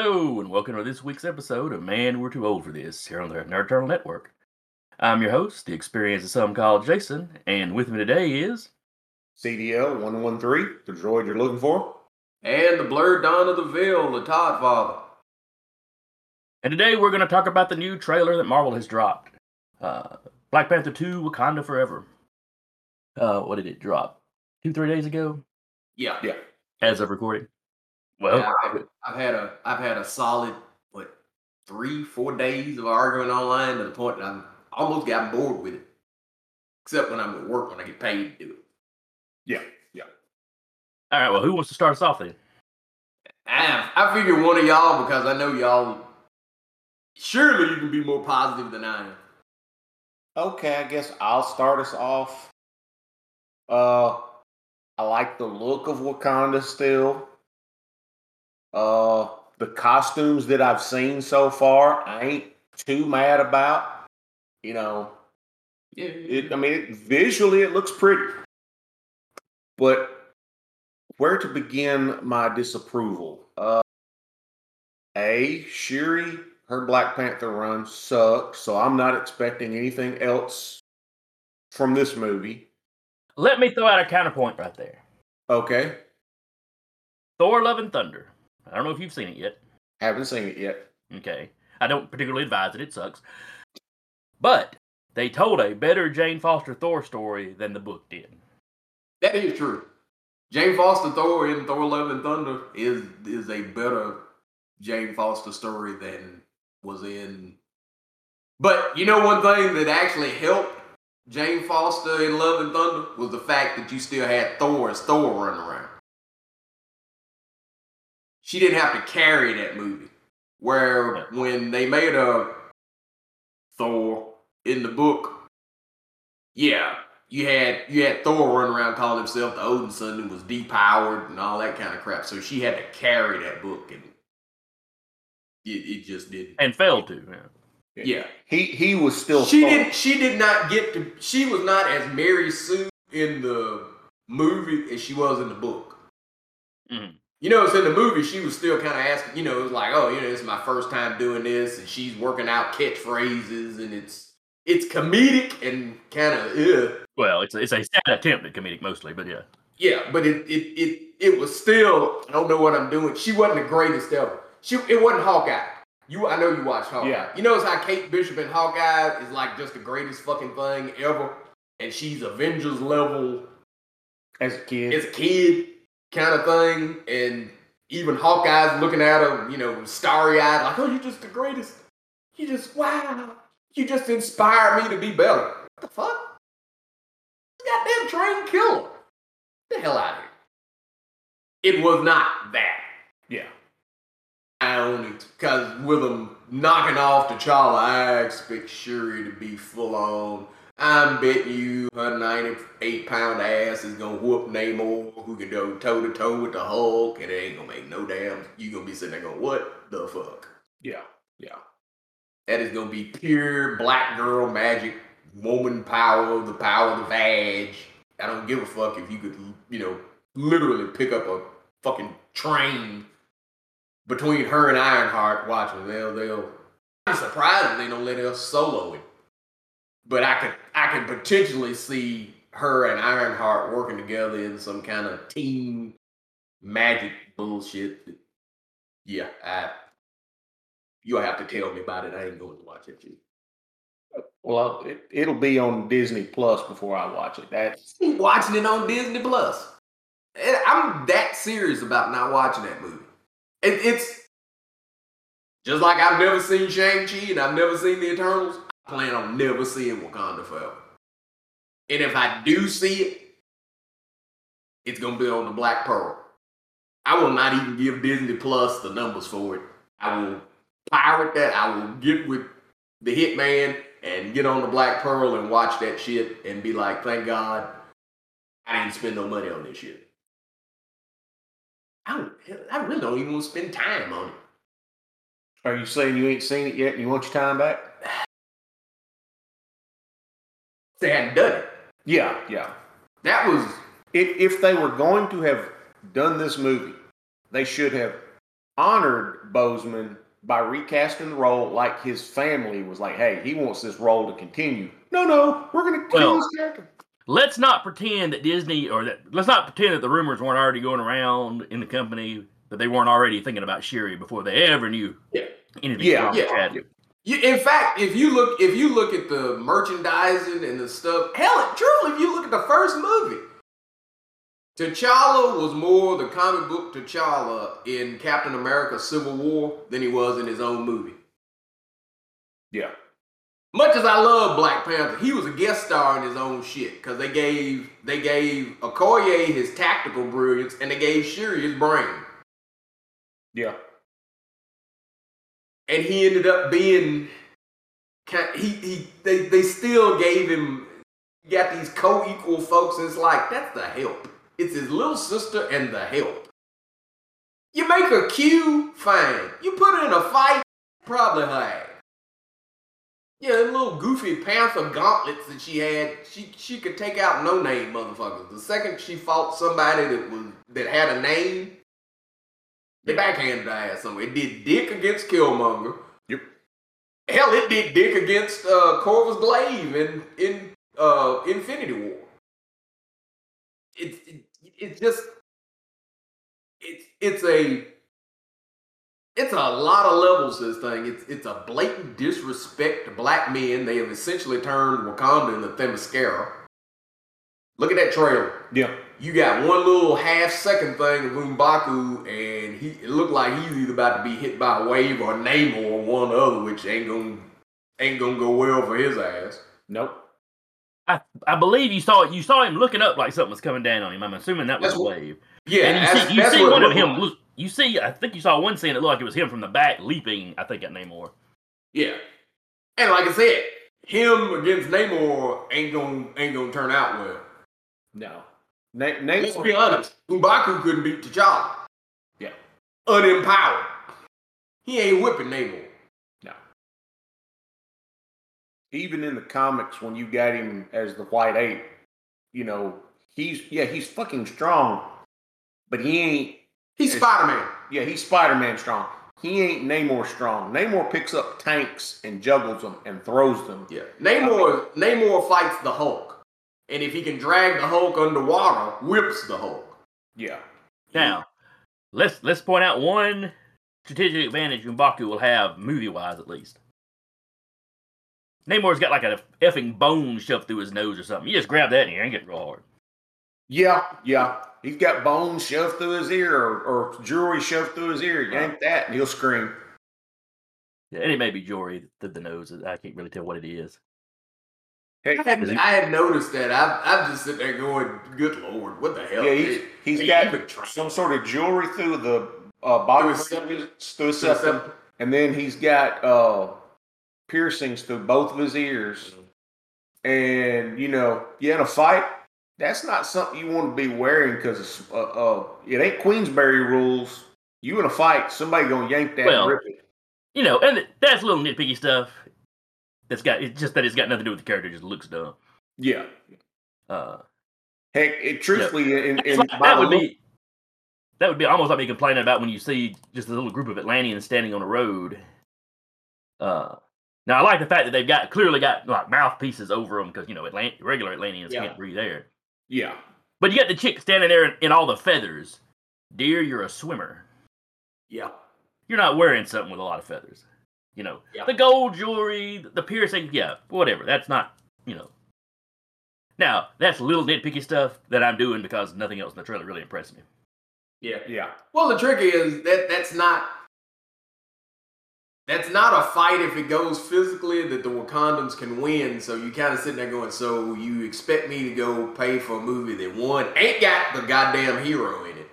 Hello, and welcome to this week's episode of Man, We're Too Old for This here on the Nerd Eternal Network. I'm your host, the experience of some called Jason, and with me today is. CDL 113, the droid you're looking for. And the blurred dawn of the veil, the Todd Father. And today we're going to talk about the new trailer that Marvel has dropped uh, Black Panther 2 Wakanda Forever. Uh, what did it drop? Two, three days ago? Yeah. Yeah. As of recording. Well, Yeah, I've, I've had a I've had a solid what three four days of arguing online to the point that I'm almost got bored with it. Except when I'm at work when I get paid to do it. Yeah, yeah. all right, well, who wants to start us off then? I I figure one of y'all because I know y'all. Surely you can be more positive than I am. Okay, I guess I'll start us off. Uh, I like the look of Wakanda still. Uh, the costumes that I've seen so far, I ain't too mad about. You know, Yeah. it. I mean, it, visually it looks pretty, but where to begin my disapproval? Uh, a Shuri, her Black Panther run sucks, so I'm not expecting anything else from this movie. Let me throw out a counterpoint right there Okay, Thor Love and Thunder. I don't know if you've seen it yet. haven't seen it yet. Okay. I don't particularly advise it, it sucks. But they told a better Jane Foster Thor story than the book did. That is true. Jane Foster Thor in Thor Love and Thunder is is a better Jane Foster story than was in. But you know one thing that actually helped Jane Foster in Love and Thunder was the fact that you still had Thor as Thor running around. She didn't have to carry that movie. Where when they made a Thor in the book, yeah, you had you had Thor running around calling himself the Odin son and was depowered and all that kind of crap. So she had to carry that book and it, it just didn't. And failed to. Yeah. Yeah. He he was still. She Thor. did she did not get to she was not as Mary Sue in the movie as she was in the book. Mhm. You know, it's in the movie, she was still kind of asking, you know, it was like, oh, you know, this is my first time doing this, and she's working out catchphrases, and it's it's comedic and kind of, yeah. Well, it's, it's a sad attempt at comedic mostly, but yeah. Yeah, but it it it it was still. I don't know what I'm doing. She wasn't the greatest ever. She it wasn't Hawkeye. You I know you watched Hawkeye. Yeah. You notice how Kate Bishop and Hawkeye is like just the greatest fucking thing ever, and she's Avengers level as a kid. as a kid kind of thing, and even Hawkeye's looking at him, you know, starry eyed, like, oh, you're just the greatest. You just wow. You just inspired me to be better. What the fuck? Goddamn train killer. Get the hell out of here. It was not that. yeah. I only because with them knocking off T'Challa, I expect Shuri to be full on. I'm betting you her 98 pound ass is gonna whoop Namor, who can go toe to toe with the Hulk, and it ain't gonna make no damn. You gonna be sitting there going, what the fuck? Yeah. Yeah. That is gonna be pure black girl magic, woman power, the power of the vag. I don't give a fuck if you could, you know, literally pick up a fucking train between her and Ironheart watching. They'll, they'll. I'm surprised they don't let us solo it. But I could, I could potentially see her and Ironheart working together in some kind of team magic bullshit. Yeah, I. You'll have to tell me about it. I ain't going to watch it. Well, it, it'll be on Disney Plus before I watch it. That's watching it on Disney Plus. And I'm that serious about not watching that movie. It, it's just like I've never seen Shang-Chi and I've never seen the Eternals. Plan on never seeing Wakanda Forever. And if I do see it, it's gonna be on the Black Pearl. I will not even give Disney Plus the numbers for it. I will pirate that. I will get with the Hitman and get on the Black Pearl and watch that shit and be like, thank God I didn't spend no money on this shit. I, I really don't even want to spend time on it. Are you saying you ain't seen it yet and you want your time back? They hadn't done it. Yeah, yeah. That was If if they were going to have done this movie, they should have honored Boseman by recasting the role like his family was like, hey, he wants this role to continue. No, no, we're going to kill Well- this character. let's not pretend that Disney or that let's not pretend that the rumors weren't already going around in the company that they weren't already thinking about Shuri before they ever knew Yeah. anything. Yeah, wrong with yeah. Chadwick. You, in fact, if you look if you look at the merchandising and the stuff, hell, truly, if you look at the first movie, T'Challa was more the comic book T'Challa in Captain America: Civil War than he was in his own movie. Yeah. Much as I love Black Panther, he was a guest star in his own shit because they gave they gave Okoye his tactical brilliance and they gave Shuri his brain, Yeah. And he ended up being. He he they they still gave him. Got these co-equal folks, and it's like that's the help. It's his little sister and the help. You make her a Q, fine. You put her in a fight, probably high. Yeah, them little goofy panther gauntlets that she had, she she could take out no name motherfuckers. The second she fought somebody that was that had a name, they backhanded her ass somewhere. It did dick against Killmonger. Yep. Hell, it did dick against uh, Corvus Glaive in in uh, Infinity War. It's it, it's just it's it's a it's a lot of levels this thing. It's it's a blatant disrespect to black men. They have essentially turned Wakanda into Themyscira. Look at that trailer. Yeah. You got one little half second thing of M'Baku, and he it looked like he's either about to be hit by a wave or Namor or one other, which ain't gonna ain't gonna go well for his ass. Nope. I, I believe you saw you saw him looking up like something was coming down on him. I'm assuming that was That's a what- wave. Yeah, and you that's- see you see what one of him. like. You see, I think you saw one scene that looked like it was him from the back leaping. I think at Namor. Yeah. And like I said, him against Namor ain't gonna ain't gonna turn out well. No. Na- name Let's be honest. M'Baku couldn't beat T'Challa. Yeah. Unempowered. He ain't whipping Namor. No. Even in the comics, when you got him as the White Ape, you know, he's yeah, he's fucking strong, but he ain't. He's Spider Man. Yeah, he's Spider Man strong. He ain't Namor strong. Namor picks up tanks and juggles them and throws them. Yeah. Namor Namor fights the Hulk. And if he can drag the Hulk underwater, whips the Hulk. Yeah. Now, let's let's point out one strategic advantage M'Baku will have movie wise at least. Namor's got like a effing bone shoved through his nose or something. You just grab that and you ain't get real hard. Yeah, yeah. He's got bones shoved through his ear or, or jewelry shoved through his ear. You yank that and he'll scream. Yeah, and it may be jewelry through the nose. I can't really tell what it is. Heck, I had, I had noticed that. I, I'm just sitting there going, good lord, what the hell? yeah, he's, he's They got even some sort of jewelry through the uh, bottom Through his of through his Through septum, septum. and then he's got uh, piercings through both of his ears. And you know, yeah, in a fight, that's not something you want to be wearing because uh, uh, it ain't Queensberry rules. You in a fight, somebody gonna yank that Well, and rip it. You know, and that's little nitpicky stuff. That's got it's just that it's got nothing to do with the character. It just looks dumb. Yeah. Uh, Heck, it truthfully in, in like- that would look- be that would be almost like me complaining about when you see just a little group of Atlanteans standing on a road. Uh, now I like the fact that they've got clearly got like mouthpieces over them because you know Atlant- regular Atlanteans Yeah. can't breathe air. yeah. But you got the chick standing there in, in all the feathers. Dear, you're a swimmer. Yeah. You're not wearing something with a lot of feathers. You know, Yeah. the gold jewelry, the piercing, yeah, whatever. That's not, you know. Now, that's little nitpicky stuff that I'm doing because nothing else in the trailer really impressed me. Yeah. Yeah. Well, the trick is that that's not that's not a fight if it goes physically that the Wakandans can win. So you kind of sitting there going, so you expect me to go pay for a movie that one ain't got the goddamn hero in it, Yeah.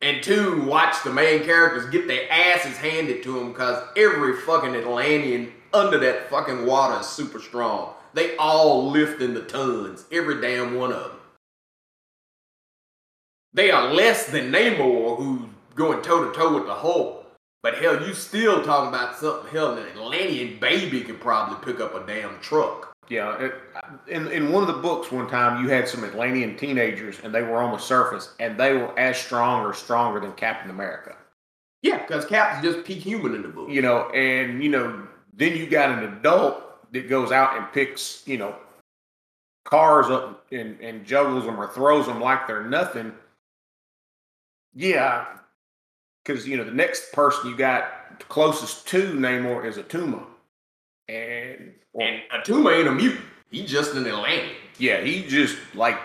And two watch the main characters get their asses handed to them because every fucking Atlantean under that fucking water is super strong. They all lift in the tons, every damn one of them. They are less than Namor, who's going toe to toe with the Hulk. But hell, you still talking about something. Hell, an Atlantean baby could probably pick up a damn truck. Yeah, it, in in one of the books, one time you had some Atlantean teenagers, and they were on the surface, and they were as strong or stronger than Captain America. Yeah, because Cap's just peak human in the book. you know, and you know, then you got an adult that goes out and picks, you know, cars up and, and juggles them or throws them like they're nothing. Yeah, because you know the next person you got closest to Namor is a Atuma, and And Atuma ain't a mutant. He's just an Atlantean. yeah, he just like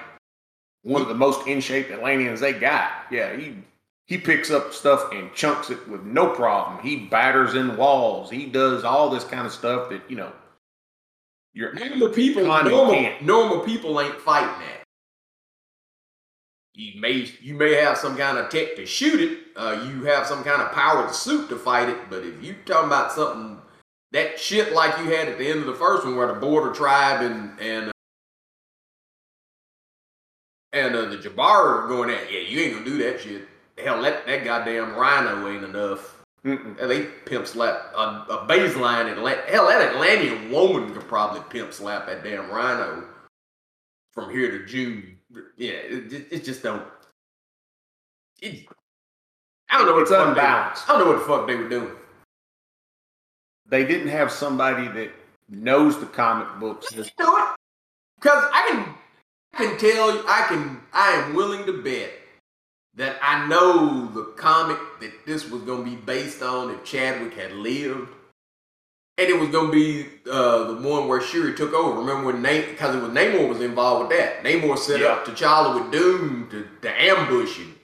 one of the most in shape Atlanteans they got. Yeah, he he picks up stuff and chunks it with no problem. He batters in walls. He does all this kind of stuff that you know. You're Normal people, normal, can't. normal people ain't fighting that. You may you may have some kind of tech to shoot it. Uh, you have some kind of powered suit to fight it. But if you're talking about something that shit like you had at the end of the first one, where the border tribe and and and uh, the Jabbar going at, yeah, you ain't gonna do that shit. Hell, that that goddamn rhino ain't enough. Mm-mm. They pimp slap a, a baseline Atlant. Hell, that Atlantean woman could probably pimp slap that damn rhino from here to June. Yeah, it, it, it just don't. It, I don't know what It's the unbalanced. I don't know what the fuck they were doing. They didn't have somebody that knows the comic books. Just do it, because I can, I can tell you, I can, I am willing to bet that I know the comic that this was going to be based on if Chadwick had lived. And it was going to be uh, the one where Shuri took over. Remember when Namor, because it was Namor was involved with that. Namor set up T'Challa with Doom to, to ambush him.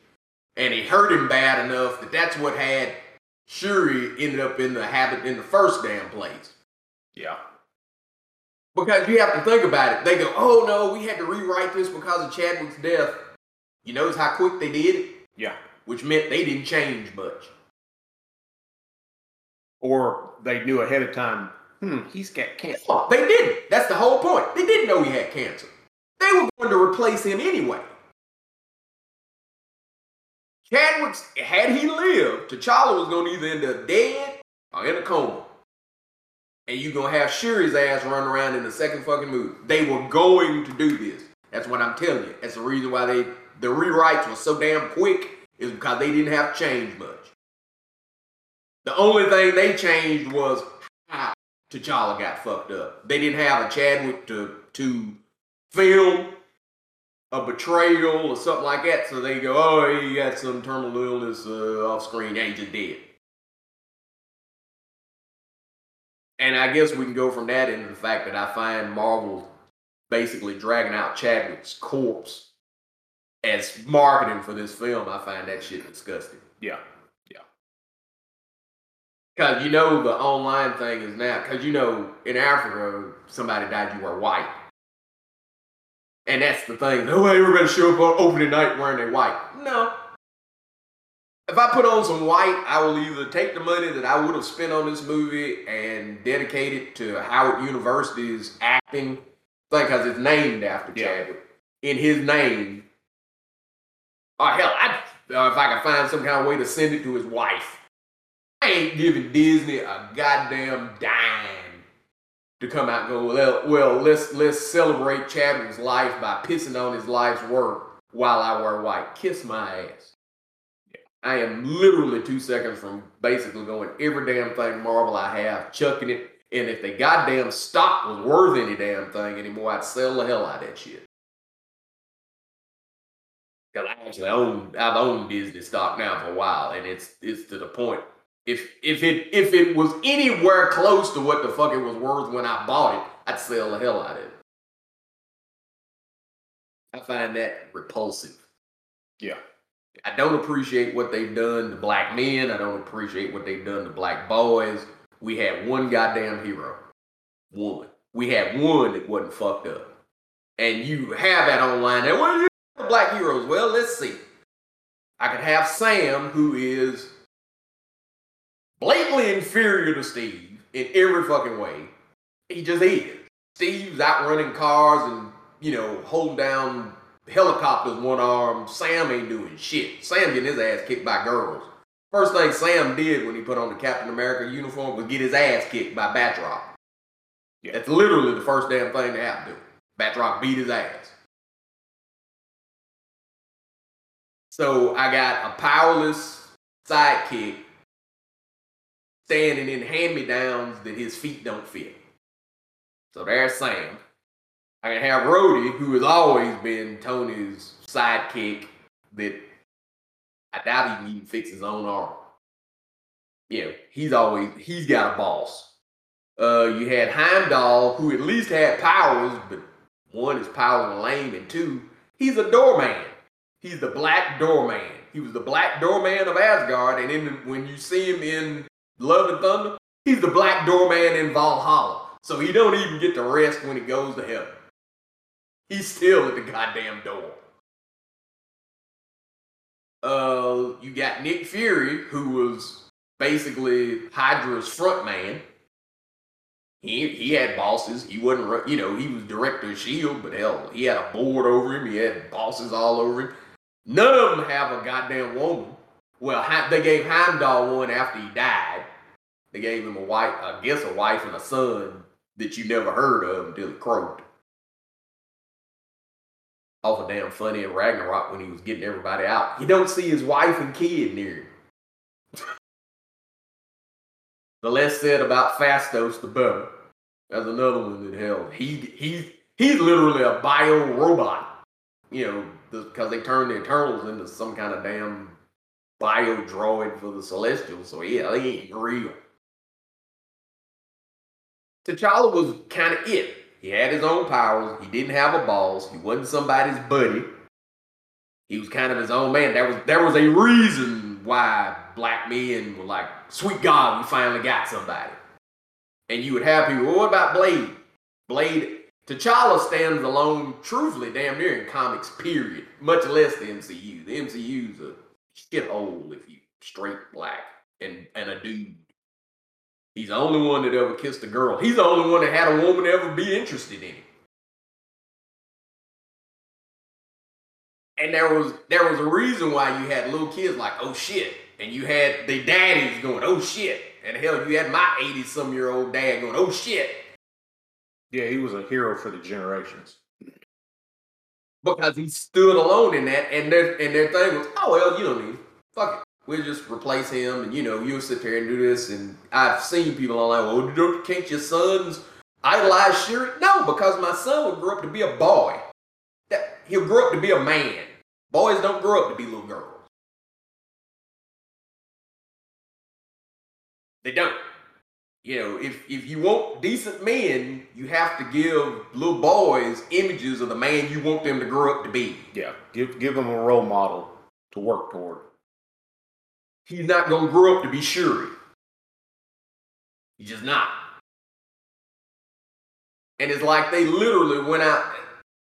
And he hurt him bad enough that that's what had Shuri ended up in the habit in the first damn place. Yeah. Because you have to think about it. They go, oh no, we had to rewrite this because of Chadwick's death. You notice how quick they did it? Yeah. Which meant they didn't change much. Or they knew ahead of time, hmm, he's got cancer. They didn't. That's the whole point. They didn't know he had cancer. They were going to replace him anyway. Chadwick's, had he lived, T'Challa was going to either end up dead or in a coma. And you're going to have Shuri's ass run around in the second fucking movie. They were going to do this. That's what I'm telling you. That's the reason why they the rewrites were so damn quick is because they didn't have to change much. The only thing they changed was how T'Challa got fucked up. They didn't have a Chadwick to to film a betrayal or something like that, so they go, "Oh, he got some terminal illness uh, off screen. Yeah, he just dead." And I guess we can go from that into the fact that I find Marvel basically dragging out Chadwick's corpse as marketing for this film. I find that shit disgusting. Yeah. Yeah. Cause you know the online thing is now. Cause you know in Africa somebody died, you were white, and that's the thing. No, everybody show up on opening night wearing their white. No. If I put on some white, I will either take the money that I would have spent on this movie and dedicate it to Howard University's acting thing, because it's named after Yeah. Chadwick. In his name. Oh hell, I, uh, if I could find some kind of way to send it to his wife. I ain't giving Disney a goddamn dime to come out and go, well, let's let's celebrate Chadwick's life by pissing on his life's work while I wear white. Kiss my ass. I am literally two seconds from basically going every damn thing Marvel I have, chucking it. And if the goddamn stock was worth any damn thing anymore, I'd sell the hell out of that shit. Cause I actually own, I've owned Disney stock now for a while, and it's it's to the point. If if it if it was anywhere close to what the fuck it was worth when I bought it, I'd sell the hell out of it. I find that repulsive. Yeah. I don't appreciate what they've done to black men. I don't appreciate what they've done to black boys. We had one goddamn hero. One. We had one that wasn't fucked up. And you have that online. And what are you black heroes? Well, let's see. I could have Sam, who is blatantly inferior to Steve in every fucking way. He just is. Steve's out running cars and, you know, holding down helicopters one arm. Sam ain't doing shit. Sam getting his ass kicked by girls. First thing Sam did when he put on the Captain America uniform was get his ass kicked by Batroc. Yeah. That's literally the first damn thing that happened to him. Batroc beat his ass. So I got a powerless sidekick standing in hand-me-downs that his feet don't fit. So there's Sam. I can have Rhodey, who has always been Tony's sidekick that I doubt he can even fix his own arm. Yeah, he's always he's got a boss. Uh, you had Heimdall, who at least had powers, but one, his powers were lame, and two, he's a doorman. He's the Black Doorman. He was the Black Doorman of Asgard, and in, when you see him in Love and Thunder, he's the Black Doorman in Valhalla. So he don't even get to rest when he goes to heaven. He's still at the goddamn door. Uh, you got Nick Fury, who was basically Hydra's front man. He he had bosses. He wasn't, you know, he was director of Shield, but hell, he had a board over him. He had bosses all over him. None of them have a goddamn woman. Well, they gave Heimdall one after he died. They gave him a wife, I guess, a wife and a son that you never heard of until he croaked. Awful damn funny in Ragnarok when he was getting everybody out. You don't see his wife and kid near him. the less said about Phastos, the better. That's another one that hell. He he he's literally a bio robot. You know, because they turned the Eternals into some kind of damn bio droid for the Celestials. So yeah, they ain't real. T'Challa was kind of it. He had his own powers. He didn't have a boss. He wasn't somebody's buddy. He was kind of his own man. There was there was a reason why black men were like, "Sweet God, we finally got somebody." And you would have people. Well, what about Blade? Blade. T'Challa stands alone, truthfully, damn near in comics. Period. Much less the MCU. The MCU's a shithole if you straight black and and a dude. He's the only one that ever kissed a girl. He's the only one that had a woman ever be interested in him. And there was there was a reason why you had little kids like, oh shit. And you had the daddies going, oh shit. And hell, you had my 80 some year old dad going, oh shit. Yeah, he was a hero for the generations. Because he stood alone in that, and their and their thing was, oh well, you don't need it. Fuck it. We'll just replace him and you know you'll sit there and do this. And i've seen people online well can't your sons idolize Shuri? no because my son will grow up to be a boy. That he'll grow up to be a man. Boys don't grow up to be little girls. They don't you know if, if you want decent men you have to give little boys images of the man you want them to grow up to be yeah give, give them a role model to work toward he's not going to grow up to be Shuri. He's just not. And it's like they literally went out,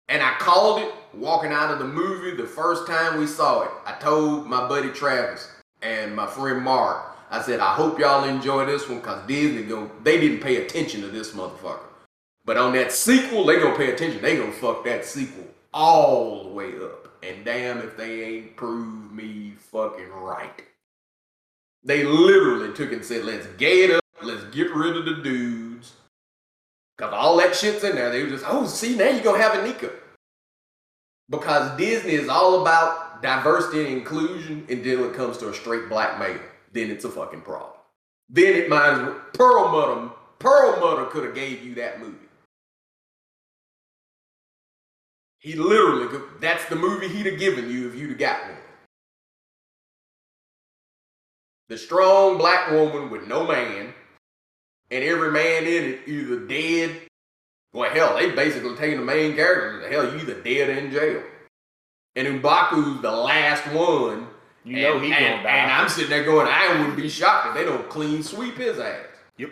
and I called it walking out of the movie the first time we saw it. I told my buddy Travis and my friend Mark, I said, I hope y'all enjoy this one because Disney go, they didn't pay attention to this motherfucker. But on that sequel, they gonna pay attention. They gonna fuck that sequel all the way up. And damn if they ain't proved me fucking right. They literally took and said, let's gay it up, let's get rid of the dudes. Because all that shit's in there. They were just, oh, see, now you're to have Anika. Because Disney is all about diversity and inclusion, then it comes to a straight black male, then it's a fucking problem. Then it might as well, Perlmutter, Perlmutter could have gave you that movie. He literally, that's the movie he'd have given you if you'd have got one. the strong black woman with no man, and every man in it either dead. Well, hell, they basically taking the main character. Hell, you either dead or in jail. And M'Baku's the last one. You know he's gonna die. And I'm sitting there going, I wouldn't be shocked if they don't clean sweep his ass. Yep.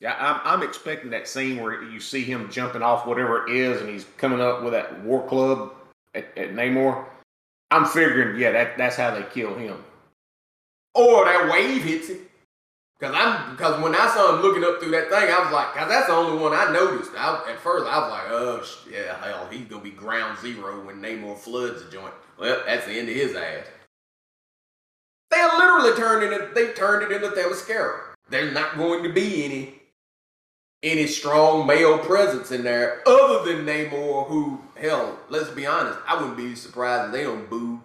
Yeah, I'm, I'm expecting that scene where you see him jumping off whatever it is, and he's coming up with that war club at, at Namor. I'm figuring, yeah, that that's how they kill him or that wave hits him. Cause I'm because when I saw him looking up through that thing, I was like, cause that's the only one I noticed. I, at first, I was like, oh yeah, hell, he's gonna be ground zero when Namor floods the joint. Well, that's the end of his ass. They literally turned it. They turned it into Themyscira. There's not going to be any any strong male presence in there other than Namor. Who hell, let's be honest, I wouldn't be surprised if they don't boo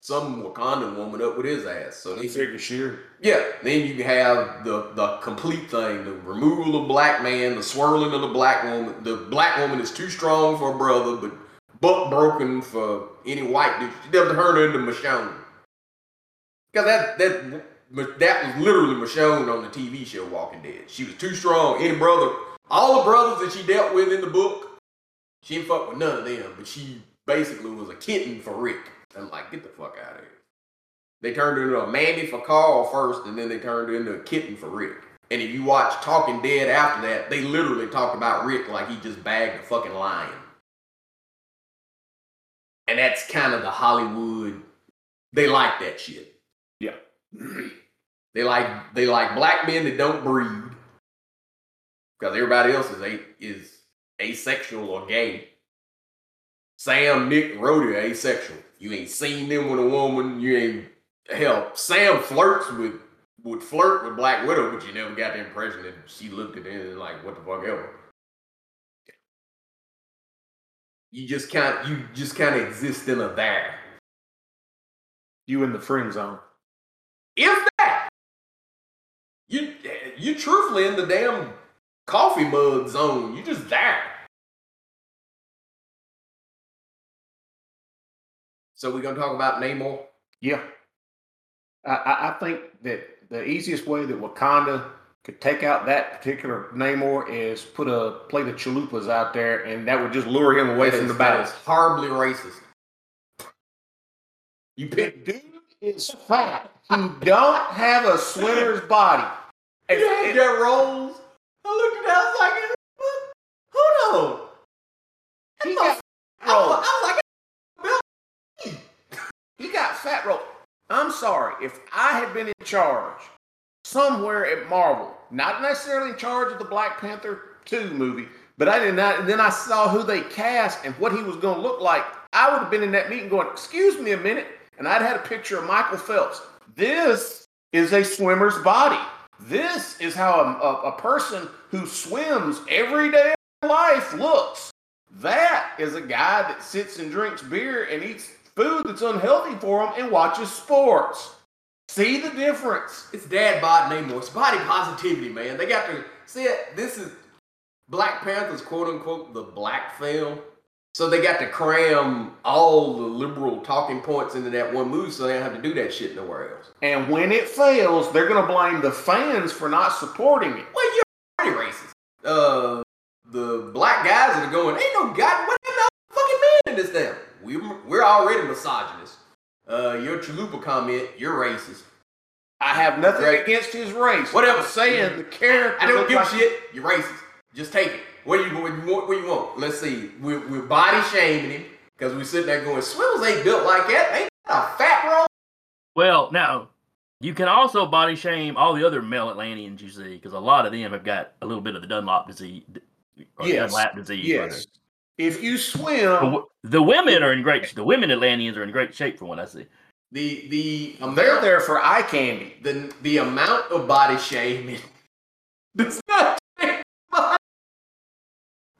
some Wakandan woman up with his ass. So they He figure sure. yeah. Then you have the the complete thing: the removal of black man, the swirling of the black woman. The black woman is too strong for a brother, but buck broken for any white dude. She doesn't turn her into Michonne. Because that that that was literally Michonne on the TV show Walking Dead. She was too strong. Any brother, all the brothers that she dealt with in the book, she didn't fuck with none of them. But she basically was a kitten for Rick. I'm like, get the fuck out of here. They turned into a mammy for Carl first, and then they turned into a kitten for Rick. And if you watch Talking Dead after that, they literally talked about Rick like he just bagged a fucking lion. And that's kind of the Hollywood. They like that shit. Yeah. They like they like black men that don't breed. Because everybody else is a, is asexual or gay. Sam, Nick, Rhodey asexual. You ain't seen them with a woman. You ain't hell. Sam flirts with would flirt with Black Widow, but you never got the impression that she looked at him and like, what the fuck ever. You just kind you just kind of exist in a there. You in the friend zone. If that, you you truthfully in the damn coffee mug zone. You just there. So we're gonna talk about Namor. Yeah. I, I, think that the easiest way that Wakanda could take out that particular Namor is put a plate of chalupas out there, and that would just lure him away from the battle. is horribly racist. You pick. dude is fat. He don't have a swimmer's body. If- You had that rolls. I looked at that. I was like, hold on. he got I was, rolled. I was like, He got fat rolled. I'm sorry. If I had been in charge somewhere at Marvel, not necessarily in charge of the Black Panther 2 movie, but I did not, and then I saw who they cast and what he was going to look like, I would have been in that meeting going, Excuse me a minute. And I'd had a picture of Michael Phelps. This is a swimmer's body. This is how a, a, a person who swims every day of life looks. That is a guy that sits and drinks beer and eats food that's unhealthy for them and watches sports. See the difference? It's dad bod Namor. It's body positivity, man. They got to see it. This is Black Panther's quote unquote the black film. So they got to cram all the liberal talking points into that one movie so they don't have to do that shit nowhere else. And when it fails, they're going to blame the fans for not supporting it. Well, you're already racist. Uh, the black guys that are going, ain't no god, what ain't no fucking man in this damn. We're, we're already misogynist. Uh, your chalupa comment, you're racist. I have nothing Right. against his race. Whatever. I'm saying the character. I don't give a like- shit. You're racist. Just take it. What do you what you want? What you want? Let's see. We're, we're body shaming him because we're sitting there going, Swills ain't built like that. Ain't that a fat roll? Well, now you can also body shame all the other male Atlanteans you see because a lot of them have got a little bit of the Dunlop disease. Or Yes. Dunlap disease. Yes. If you swim, w- the women are in great. The women Atlanteans are in great shape from what I see. The the um, they're there for eye candy. the the amount of body shaming does not change.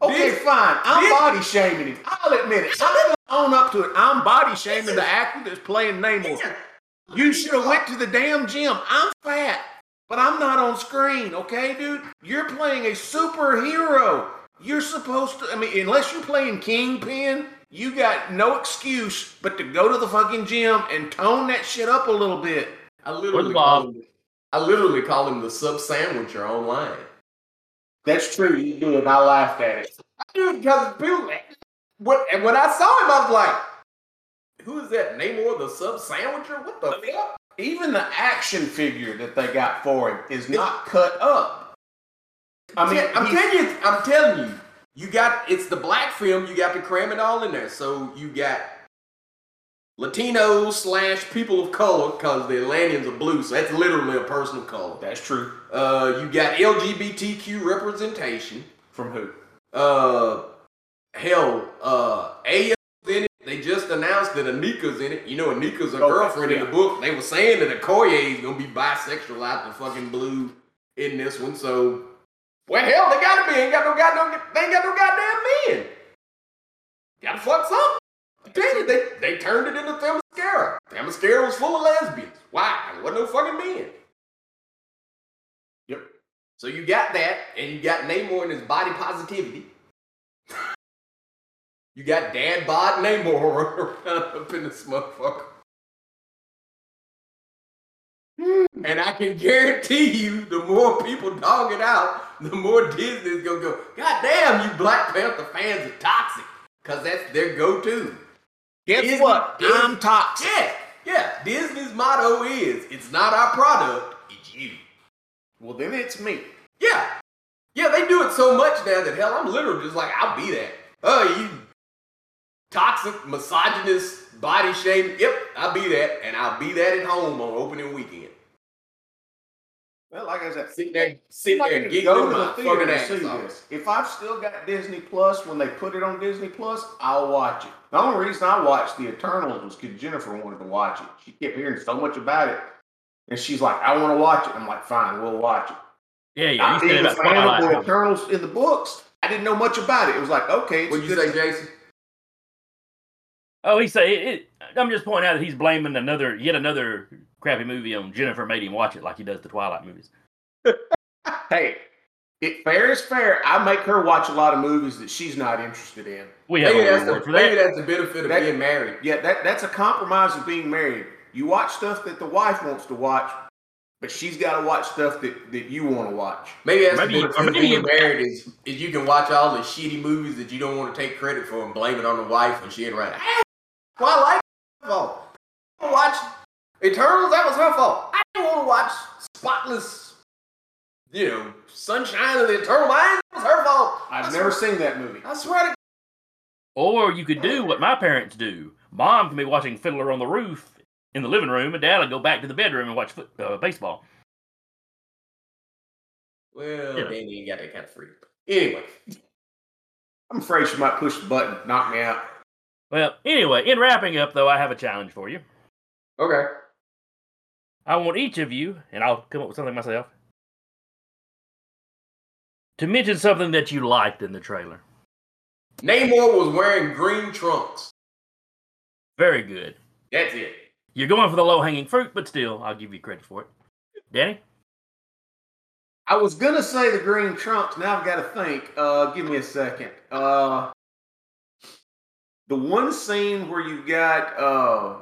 Okay, This- fine. I'm this- body shaming him. I'll admit it. I'm gonna own up to it. I'm body shaming the actor that's playing Namor. You should have went to the damn gym. I'm fat, but I'm not on screen, okay, dude? You're playing a superhero. You're supposed to. I mean, unless you're playing Kingpin, you got no excuse but to go to the fucking gym and tone that shit up a little bit. I literally call him, I literally call him the sub sandwicher online. That's true. You do it. I laughed at it. Dude, because people, what, and when I saw him, I was like, who is that? Namor the sub sandwicher? What the fuck? Even the action figure that they got for him is not cut up. I mean, I'm telling you, I'm telling you, you got it's the black film. You got to cram it all in there. So you got Latinos slash people of color because the Atlanteans are blue. So that's literally a person of color. that's true. Uh, you got LGBTQ representation. From who? Uh, hell, uh, A in it. They just announced that Anika's in it. You know, Anika's a Oh, girlfriend in the book. They were saying that Okoye is gonna be bisexual out the fucking blue in this one. So, well, hell, they gotta be. Ain't got no goddamn. They ain't got no goddamn men. Gotta fuck something. I tell you, they they turned it into Themyscira Themyscira. Was full of lesbians. Why? There wasn't no fucking men. Yep. So you got that, and you got Namor and his body positivity. You got Dad Bod Namor up in this motherfucker. And I can guarantee you, the more people dog it out, the more Disney's gonna go, God damn, you Black Panther fans are toxic. Cause that's their go-to. Guess Disney- what? Disney- I'm toxic. Yeah, yeah. Disney's motto is, it's not our product, it's you. Well, then it's me. Yeah. Yeah, they do it so much now that hell, I'm literally just like, I'll be that. Oh, you toxic, misogynist, body shame. Yep, I'll be that. And I'll be that at home on opening weekend. Well, like I said, Sit there, sit there and gonna go to my the theater fucking to ass see off. this. If I've still got Disney Plus when they put it on Disney Plus, I'll watch it. The only reason I watched The Eternals was because Jennifer wanted to watch it. She kept hearing so much about it, and she's like, "I want to watch it." I'm like, "Fine, we'll watch it." Yeah, yeah. I You said didn't fan of the Eternals in the books. I didn't know much about it. It was like, okay, What'd you say, Jason? Oh, he said it, it. I'm just pointing out that he's blaming another, yet another crappy movie on Jennifer made him watch it like he does the Twilight movies. Hey, it, fair is fair. I make her watch a lot of movies that she's not interested in. We have Maybe a that's, the, reward for maybe that. that's the benefit of That- being married. Yeah, that that's a compromise of being married. You watch stuff that the wife wants to watch, but she's got to watch stuff that, that you want to watch. Maybe that's Maybe- the benefit of being married is, is you can watch all the shitty movies that you don't want to take credit for and blame it on the wife when she ain't right. Hey, Twilight, her fault. I wanna watch Eternals, that was her fault. I didn't want to watch Spotless, you know, Sunshine of the Eternal Mind. That was her fault. I've I never swear, seen that movie. I swear to Or you could do what my parents do. Mom can be watching Fiddler on the Roof in the living room, and Dad will go back to the bedroom and watch foot, uh, baseball. Well, Yeah. Danny ain't got that kind of freedom. Anyway, I'm afraid she might push the button, knock me out. Well, anyway, in wrapping up, though, I have a challenge for you. okay. I want each of you, and I'll come up with something myself, to mention something that you liked in the trailer. Namor was wearing green trunks. Very good. That's it. You're going for the low hanging fruit, but still, I'll give you credit for it. Danny? I was gonna say the green trunks. Now I've got to think. Uh, give me a second. Uh, the one scene where you got uh,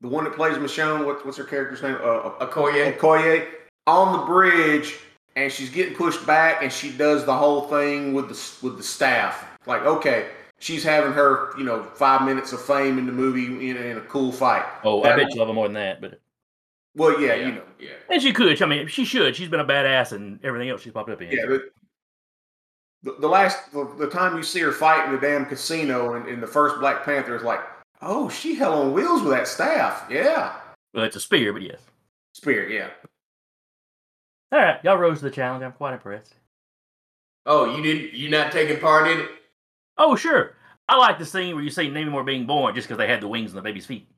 the one that plays Michonne. What, what's her character's name? Uh, Okoye. Okoye on the bridge, and she's getting pushed back, and she does the whole thing with the with the staff. Like, okay, she's having her, you know, five minutes of fame in the movie in, in a cool fight. Oh, I That- bet you love her more than that, but Well, yeah, you know, Yeah. and she could. I mean, she should. She's been a badass and everything else she's popped up in. yeah. But the, the last, the, the time you see her fight in the damn casino in, in the first Black Panther is like, oh, she hell on wheels with that staff. Yeah, Well, it's a spear, but yes. Spear, Yeah. All right, y'all rose to the challenge. I'm quite impressed. Oh, you didn't? You not taking part in it? Oh, sure. I like the scene where you see Namor being born just because they had the wings on the baby's feet.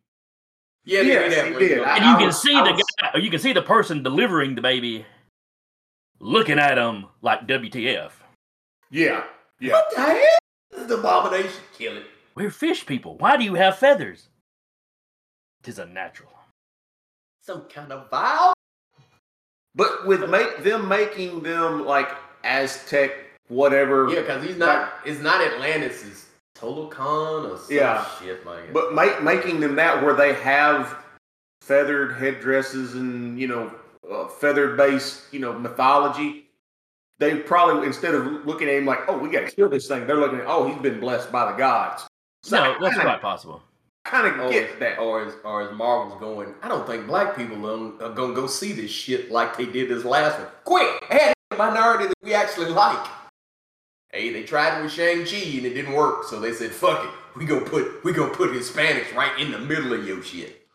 Yeah, they Yes, that he one. did. I- And you can was- see I the was- guy, or you can see the person delivering the baby looking at him like WTF. Yeah. Yeah. What the hell? This is the abomination. Kill it. We're fish people. Why do you have feathers? Tis unnatural. Some kind of vile. But with make them making them like Aztec, whatever. Yeah, because he's not. It's not Atlantis. It's Tlalocan or some Yeah. shit like that. But make, making them that where they have feathered headdresses and you know uh, feathered based you know mythology, they probably instead of looking at him like, oh, we got to kill this thing, they're looking at, oh, he's been blessed by the gods. So No, that's kinda, quite possible. Kind of or, get that. or as or as Marvel's going, I don't think black people are, are gonna go see this shit like they did this last one. Quick, add a minority that we actually like. Hey, they tried with Shang Chi and it didn't work, so they said, "Fuck it, we gonna put we gonna put Hispanics right in the middle of your shit."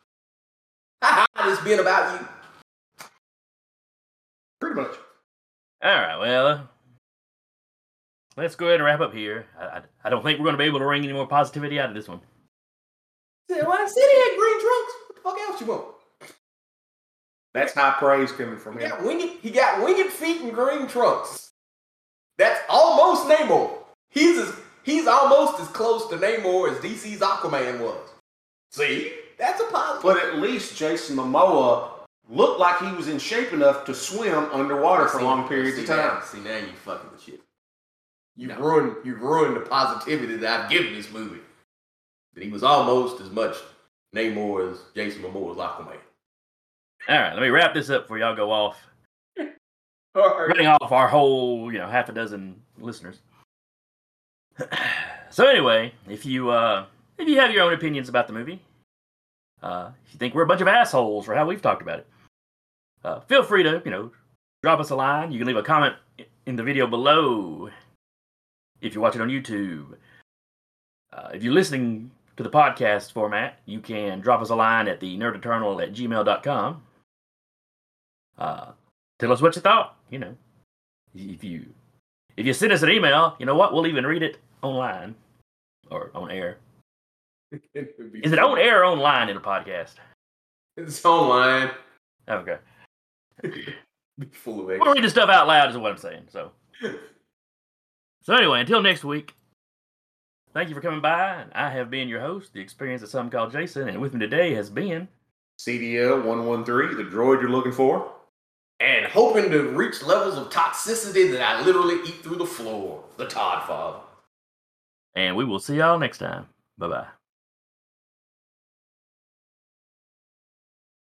Ha ha! It's been about you. Pretty much. All right, well, uh, let's go ahead and wrap up here. I, I, I don't think we're going to be able to wring any more positivity out of this one. Said, Well, I said he had green trunks. What the fuck else you want? That's high praise coming from He him. got winged, he got winged feet and green trunks. That's almost Namor. He's as, he's almost as close to Namor as DC's Aquaman was. See, that's a positive. But at least Jason Momoa looked like he was in shape enough to swim underwater for long periods of see now- time. see now you fucking with shit. You No. ruined you ruined the positivity that I've given this movie. That he was almost as much Namor as Jason Momoa's Aquaman. All right, let me wrap this up before y'all go off. Right. running off our whole, you know, half a dozen listeners. so anyway, if you uh if you have your own opinions about the movie, uh if you think we're a bunch of assholes for how we've talked about it, uh feel free to, you know, drop us a line. You can leave a comment in the video below if you're watching on YouTube. Uh, if you're listening to the podcast format, you can drop us a line at the nerdeternal at gmail.com. Uh, tell us what you thought. You know, if you if you send us an email, you know what? We'll even read it online or on air. Is it on air or online in a podcast? It's online. Okay. Full of We'll read the stuff out loud is what I'm saying. So so anyway, until next week. Thank you for coming by. I have been your host, the experience of some called Jason, and with me today has been CDL 113, the droid you're looking for. And hoping to reach levels of toxicity that I literally eat through the floor. The Todd Father. and we will see y'all next time. Bye bye.